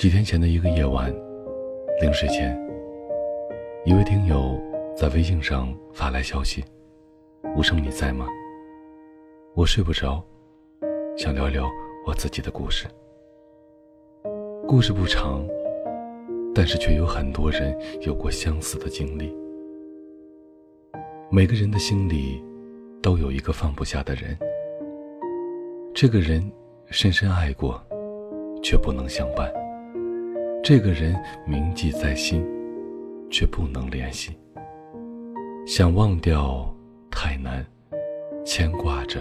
几天前的一个夜晚，临睡前，一位听友在微信上发来消息：“无声，你在吗？我睡不着，想聊聊我自己的故事。故事不长，但是却有很多人有过相似的经历。每个人的心里都有一个放不下的人，这个人深深爱过，却不能相伴。”这个人铭记在心，却不能联系。想忘掉太难，牵挂着，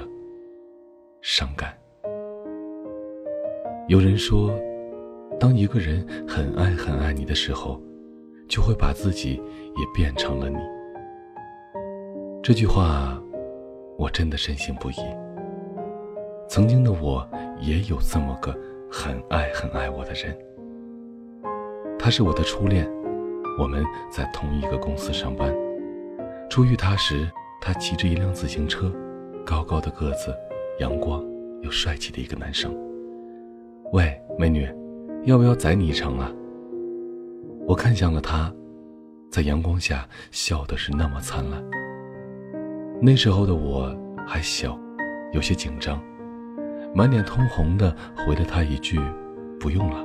伤感。有人说，当一个人很爱很爱你的时候，就会把自己也变成了你。这句话，我真的深信不疑。曾经的我也有这么个很爱很爱我的人。他是我的初恋，我们在同一个公司上班。初遇他时，他骑着一辆自行车，高高的个子，阳光又帅气的一个男生。喂，美女，要不要载你一程啊？我看向了他，在阳光下笑的是那么灿烂。那时候的我还小，有些紧张，满脸通红的回了他一句：“不用了。”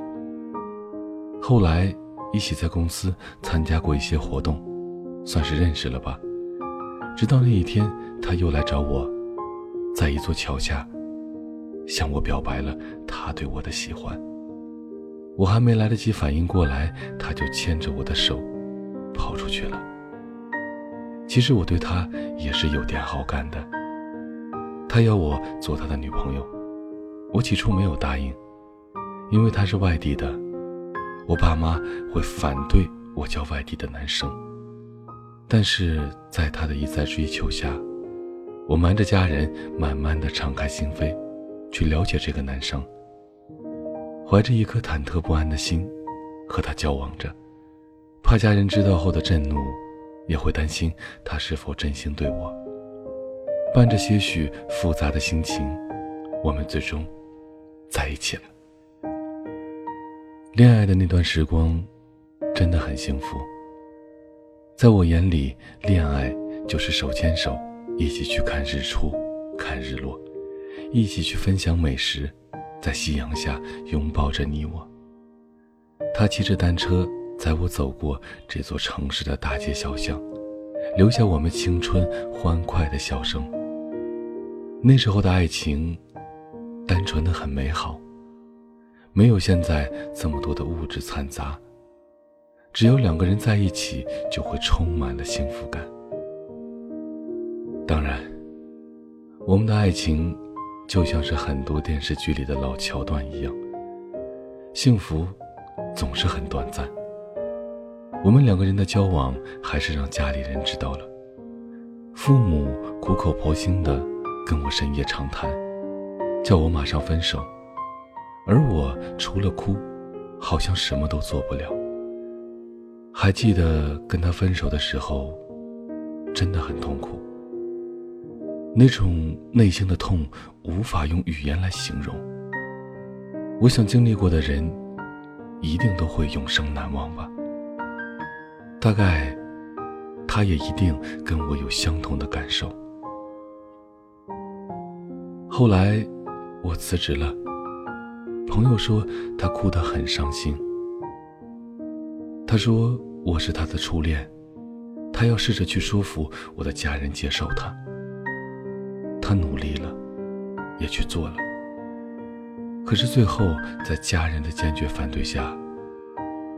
后来，一起在公司参加过一些活动，算是认识了吧。直到那一天，他又来找我，在一座桥下，向我表白了他对我的喜欢。我还没来得及反应过来，他就牵着我的手，跑出去了。其实我对他也是有点好感的。他要我做他的女朋友，我起初没有答应，因为他是外地的。我爸妈会反对我交外地的男生，但是在他的一再追求下，我瞒着家人，慢慢的敞开心扉，去了解这个男生。怀着一颗忐忑不安的心，和他交往着，怕家人知道后的震怒，也会担心他是否真心对我。伴着些许复杂的心情，我们最终在一起了。恋爱的那段时光，真的很幸福。在我眼里，恋爱就是手牵手，一起去看日出、看日落，一起去分享美食，在夕阳下拥抱着你我。他骑着单车载我走过这座城市的大街小巷，留下我们青春欢快的笑声。那时候的爱情，单纯的很美好。没有现在这么多的物质掺杂，只有两个人在一起，就会充满了幸福感。当然，我们的爱情就像是很多电视剧里的老桥段一样，幸福总是很短暂。我们两个人的交往还是让家里人知道了，父母苦口婆心的跟我深夜长谈，叫我马上分手。而我除了哭，好像什么都做不了。还记得跟他分手的时候，真的很痛苦。那种内心的痛，无法用语言来形容。我想经历过的人，一定都会永生难忘吧。大概，他也一定跟我有相同的感受。后来，我辞职了。朋友说他哭得很伤心。他说我是他的初恋，他要试着去说服我的家人接受他。他努力了，也去做了。可是最后在家人的坚决反对下，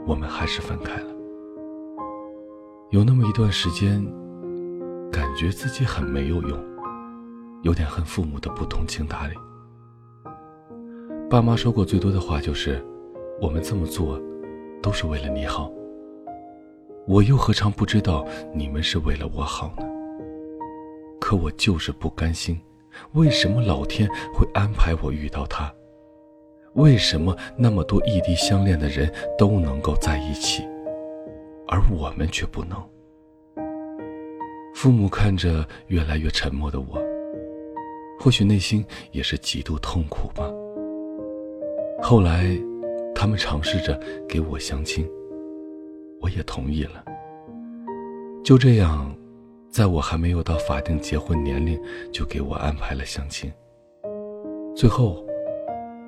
我们还是分开了。有那么一段时间，感觉自己很没有用，有点恨父母的不通情达理。爸妈说过最多的话就是：“我们这么做，都是为了你好。”我又何尝不知道你们是为了我好呢？可我就是不甘心，为什么老天会安排我遇到他？为什么那么多异地相恋的人都能够在一起，而我们却不能？父母看着越来越沉默的我，或许内心也是极度痛苦吧。后来，他们尝试着给我相亲，我也同意了。就这样，在我还没有到法定结婚年龄，就给我安排了相亲。最后，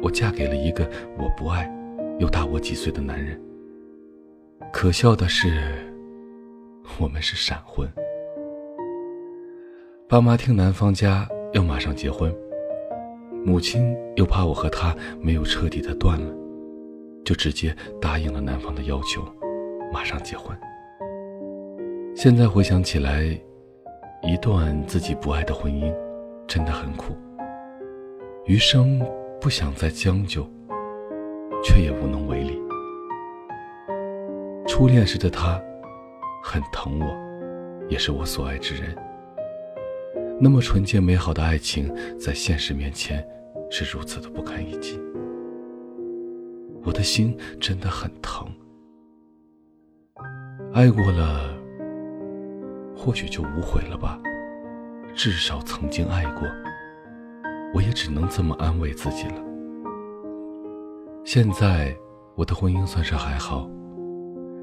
我嫁给了一个我不爱，又大我几岁的男人。可笑的是，我们是闪婚。爸妈听男方家要马上结婚，母亲又怕我和他没有彻底的断了，就直接答应了男方的要求，马上结婚。现在回想起来，一段自己不爱的婚姻，真的很苦。余生不想再将就，却也无能为力。初恋时的他，很疼我，也是我所爱之人。那么纯洁美好的爱情，在现实面前，是如此的不堪一击。我的心真的很疼。爱过了，或许就无悔了吧。至少曾经爱过，我也只能这么安慰自己了。现在我的婚姻算是还好。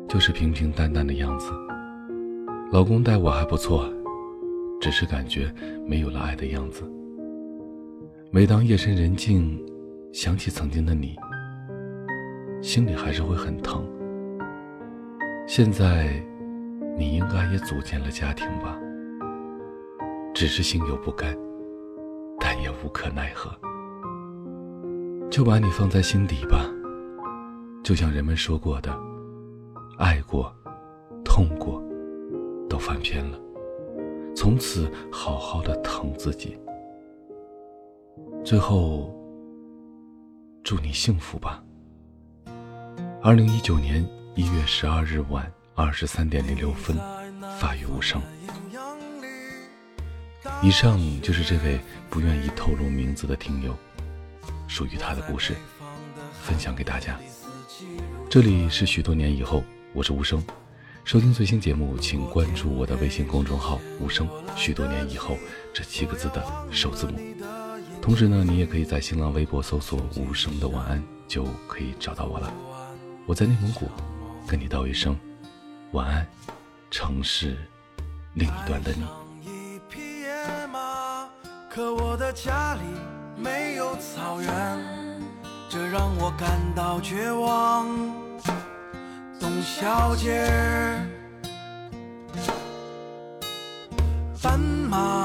就是平平淡淡的样子。老公待我还不错，只是感觉没有了爱的样子。每当夜深人静，想起曾经的你，心里还是会很疼。现在，你应该也组建了家庭吧？只是心有不甘，但也无可奈何。就把你放在心底吧，就像人们说过的。爱过，痛过，都翻篇了。从此好好的疼自己。最后，祝你幸福吧。二零一九年一月十二日晚二十三点零六分，发于无声。以上就是这位不愿意透露名字的听友，属于他的故事，分享给大家。这里是许多年以后。我是无声，收听最新节目，请关注我的微信公众号“无声”。许多年以后，这七个字的首字母。同时呢，你也可以在新浪微博搜索“无声的晚安”，就可以找到我了。我在内蒙古，跟你道一声晚安，城市另一端的你。一匹野马可我的家里没有草原，这让我感到绝望。董小姐，斑马，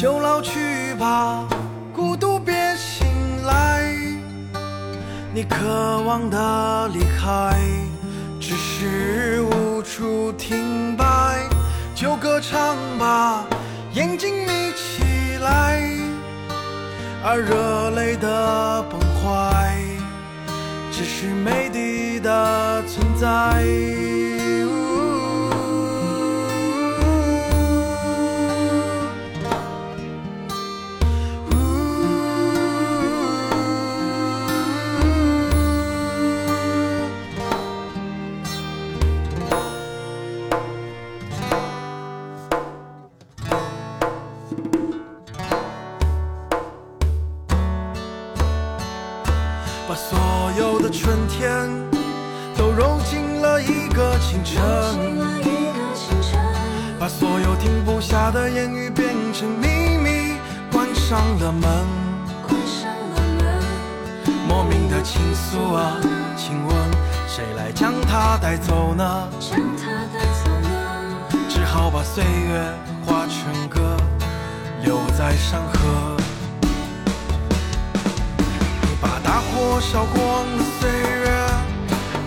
就老去吧，孤独别醒来。你渴望的离开，只是无处停摆，就歌唱吧，眼睛眯起来。而热泪的崩坏，只是美丽的存在。的言语变成秘密，关上了门。莫名的倾诉啊，请问谁来将它带走呢？将它带走呢只好把岁月化成歌，留在山河。你把大火烧光了岁月，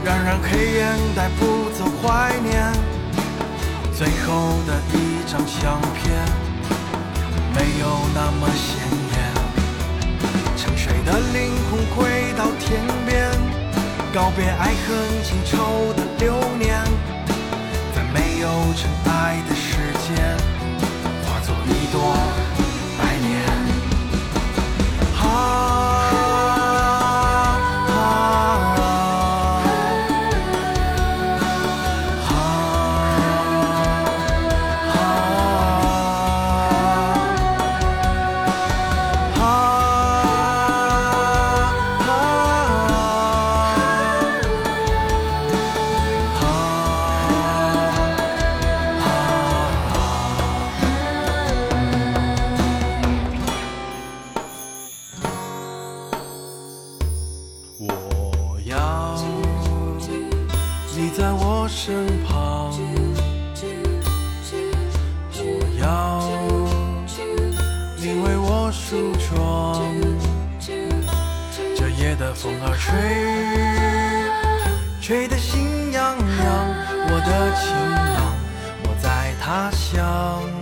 冉冉黑烟带不走怀念。最后的一张相片，没有那么鲜艳。沉睡的灵魂回到天边，告别爱恨情仇的流年，在没有尘埃的世界，梳妆。这夜的风儿吹，吹得心痒痒。我的情郎，我在他乡。